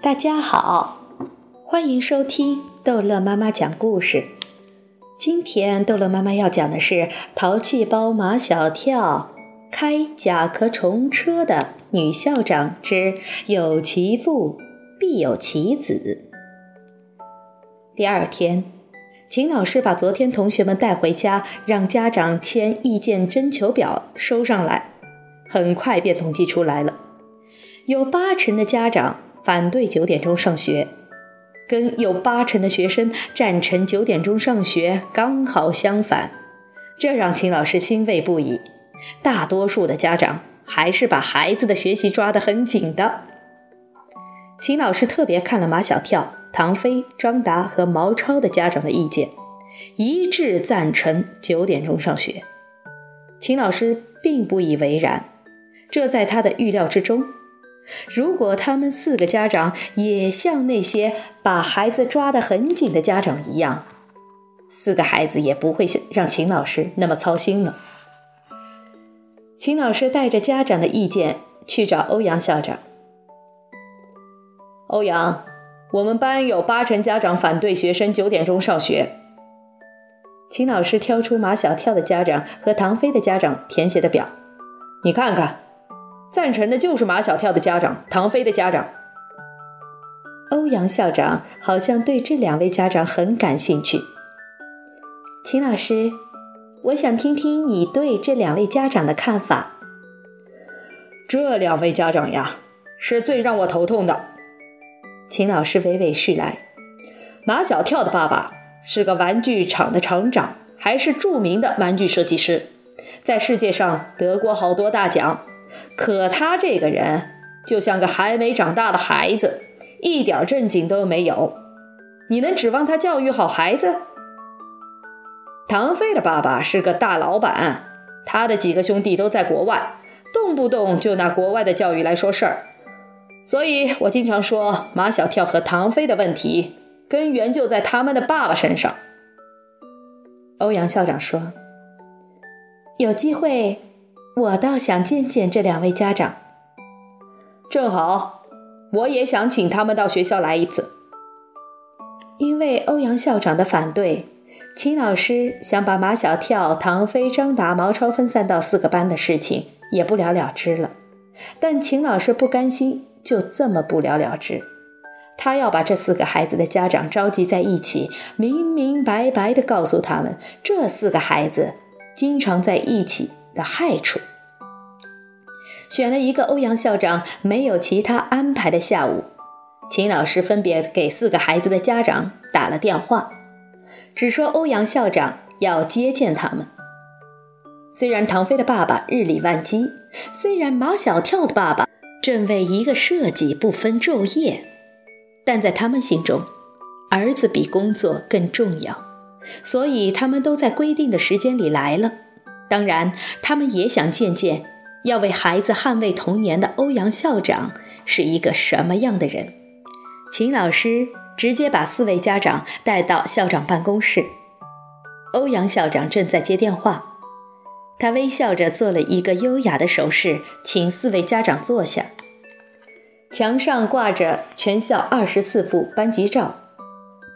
大家好，欢迎收听逗乐妈妈讲故事。今天逗乐妈妈要讲的是《淘气包马小跳开甲壳虫车的女校长之有其父必有其子》。第二天，秦老师把昨天同学们带回家让家长签意见征求表收上来，很快便统计出来了，有八成的家长。反对九点钟上学，跟有八成的学生赞成九点钟上学刚好相反，这让秦老师欣慰不已。大多数的家长还是把孩子的学习抓得很紧的。秦老师特别看了马小跳、唐飞、张达和毛超的家长的意见，一致赞成九点钟上学。秦老师并不以为然，这在他的预料之中。如果他们四个家长也像那些把孩子抓得很紧的家长一样，四个孩子也不会像让秦老师那么操心了。秦老师带着家长的意见去找欧阳校长。欧阳，我们班有八成家长反对学生九点钟上学。秦老师挑出马小跳的家长和唐飞的家长填写的表，你看看。赞成的就是马小跳的家长、唐飞的家长。欧阳校长好像对这两位家长很感兴趣。秦老师，我想听听你对这两位家长的看法。这两位家长呀，是最让我头痛的。秦老师娓娓叙来：马小跳的爸爸是个玩具厂的厂长，还是著名的玩具设计师，在世界上得过好多大奖。可他这个人就像个还没长大的孩子，一点正经都没有。你能指望他教育好孩子？唐飞的爸爸是个大老板，他的几个兄弟都在国外，动不动就拿国外的教育来说事儿。所以我经常说，马小跳和唐飞的问题根源就在他们的爸爸身上。欧阳校长说：“有机会。”我倒想见见这两位家长，正好，我也想请他们到学校来一次。因为欧阳校长的反对，秦老师想把马小跳、唐飞、张达、毛超分散到四个班的事情也不了了之了。但秦老师不甘心就这么不了了之，他要把这四个孩子的家长召集在一起，明明白白地告诉他们，这四个孩子经常在一起。的害处。选了一个欧阳校长没有其他安排的下午，秦老师分别给四个孩子的家长打了电话，只说欧阳校长要接见他们。虽然唐飞的爸爸日理万机，虽然马小跳的爸爸正为一个设计不分昼夜，但在他们心中，儿子比工作更重要，所以他们都在规定的时间里来了。当然，他们也想见见要为孩子捍卫童年的欧阳校长是一个什么样的人。秦老师直接把四位家长带到校长办公室，欧阳校长正在接电话，他微笑着做了一个优雅的手势，请四位家长坐下。墙上挂着全校二十四幅班级照，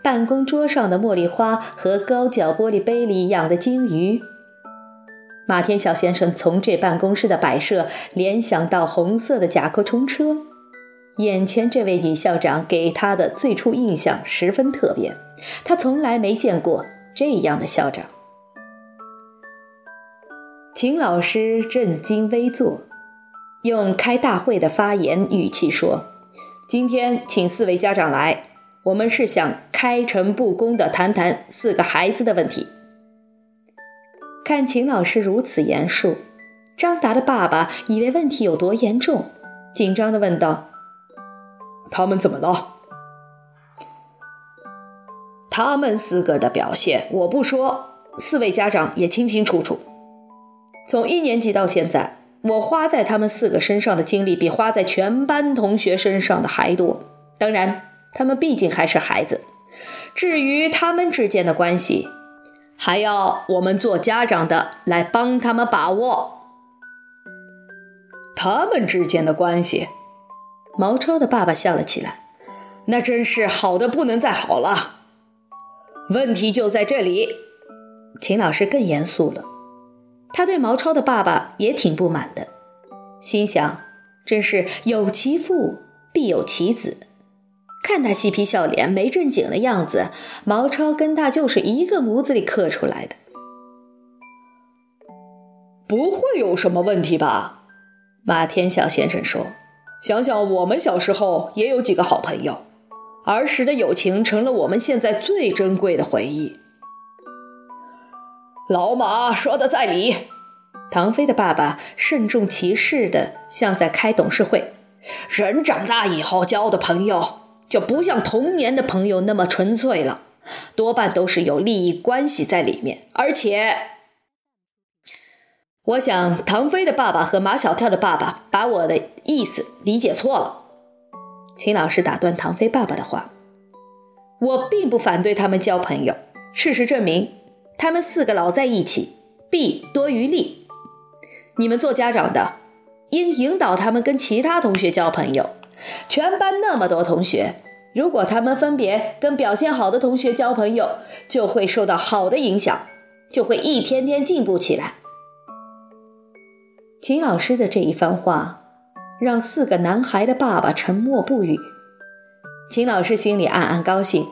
办公桌上的茉莉花和高脚玻璃杯里养的金鱼。马天笑先生从这办公室的摆设联想到红色的甲壳虫车，眼前这位女校长给他的最初印象十分特别，他从来没见过这样的校长。秦老师正襟危坐，用开大会的发言语气说：“今天请四位家长来，我们是想开诚布公地谈谈四个孩子的问题。”看秦老师如此严肃，张达的爸爸以为问题有多严重，紧张地问道：“他们怎么了？”他们四个的表现我不说，四位家长也清清楚楚。从一年级到现在，我花在他们四个身上的精力比花在全班同学身上的还多。当然，他们毕竟还是孩子。至于他们之间的关系，还要我们做家长的来帮他们把握他们之间的关系。毛超的爸爸笑了起来。那真是好的不能再好了。问题就在这里，秦老师更严肃了。他对毛超的爸爸也挺不满的，心想：真是有其父必有其子。看他嬉皮笑脸、没正经的样子，毛超跟他就是一个模子里刻出来的。不会有什么问题吧？马天笑先生说：“想想我们小时候也有几个好朋友，儿时的友情成了我们现在最珍贵的回忆。”老马说的在理，唐飞的爸爸慎重其事的像在开董事会。人长大以后交的朋友就不像童年的朋友那么纯粹了，多半都是有利益关系在里面，而且，我想唐飞的爸爸和马小跳的爸爸把我的意思理解错了。秦老师打断唐飞爸爸的话：“我并不反对他们交朋友，事实证明。”他们四个老在一起，弊多于利。你们做家长的，应引导他们跟其他同学交朋友。全班那么多同学，如果他们分别跟表现好的同学交朋友，就会受到好的影响，就会一天天进步起来。秦老师的这一番话，让四个男孩的爸爸沉默不语。秦老师心里暗暗高兴，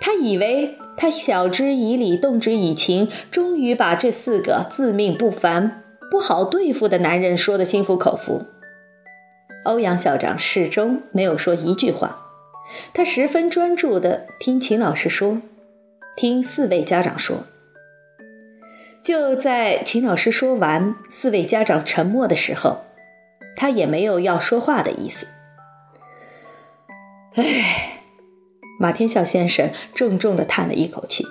他以为。他晓之以理，动之以情，终于把这四个自命不凡、不好对付的男人说得心服口服。欧阳校长始终没有说一句话，他十分专注地听秦老师说，听四位家长说。就在秦老师说完，四位家长沉默的时候，他也没有要说话的意思。唉。马天笑先生重重地叹了一口气。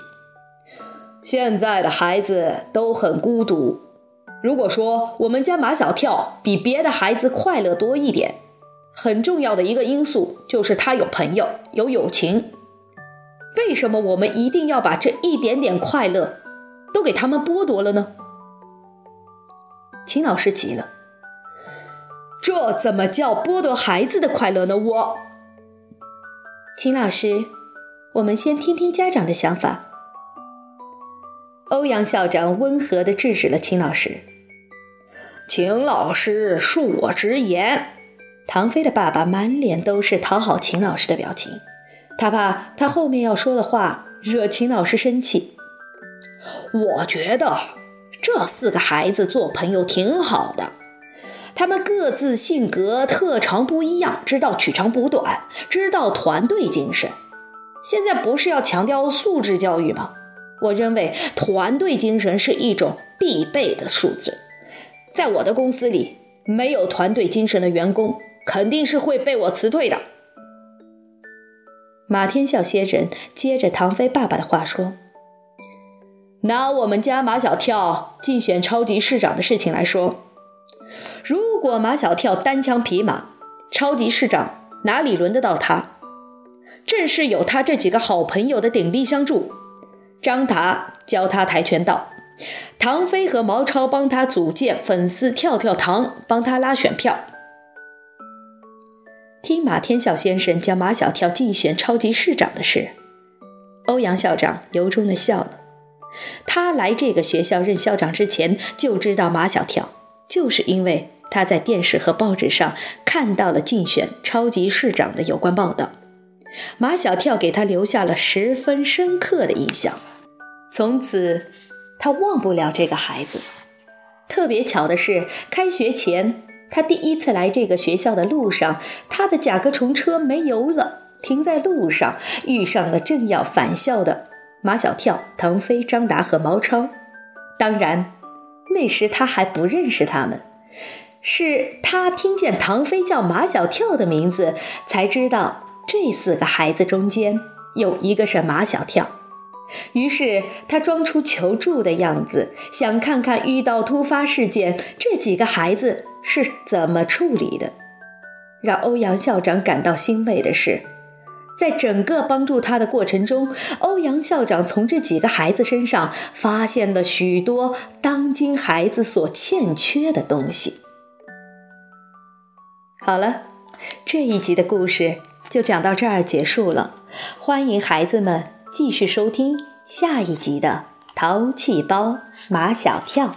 现在的孩子都很孤独。如果说我们家马小跳比别的孩子快乐多一点，很重要的一个因素就是他有朋友，有友情。为什么我们一定要把这一点点快乐都给他们剥夺了呢？秦老师急了：“这怎么叫剥夺孩子的快乐呢？我……”秦老师，我们先听听家长的想法。欧阳校长温和地制止了秦老师。秦老师恕我直言，唐飞的爸爸满脸都是讨好秦老师的表情，他怕他后面要说的话惹秦老师生气。我觉得这四个孩子做朋友挺好的。他们各自性格特长不一样，知道取长补短，知道团队精神。现在不是要强调素质教育吗？我认为团队精神是一种必备的素质。在我的公司里，没有团队精神的员工肯定是会被我辞退的。马天笑先生接着唐飞爸爸的话说：“拿我们家马小跳竞选超级市长的事情来说。”如果马小跳单枪匹马，超级市长哪里轮得到他？正是有他这几个好朋友的鼎力相助，张达教他跆拳道，唐飞和毛超帮他组建粉丝跳跳堂，帮他拉选票。听马天笑先生讲马小跳竞选超级市长的事，欧阳校长由衷的笑了。他来这个学校任校长之前就知道马小跳。就是因为他在电视和报纸上看到了竞选超级市长的有关报道，马小跳给他留下了十分深刻的印象，从此他忘不了这个孩子。特别巧的是，开学前他第一次来这个学校的路上，他的甲壳虫车没油了，停在路上，遇上了正要返校的马小跳、腾飞、张达和毛超，当然。那时他还不认识他们，是他听见唐飞叫马小跳的名字，才知道这四个孩子中间有一个是马小跳。于是他装出求助的样子，想看看遇到突发事件这几个孩子是怎么处理的。让欧阳校长感到欣慰的是。在整个帮助他的过程中，欧阳校长从这几个孩子身上发现了许多当今孩子所欠缺的东西。好了，这一集的故事就讲到这儿结束了。欢迎孩子们继续收听下一集的《淘气包马小跳》。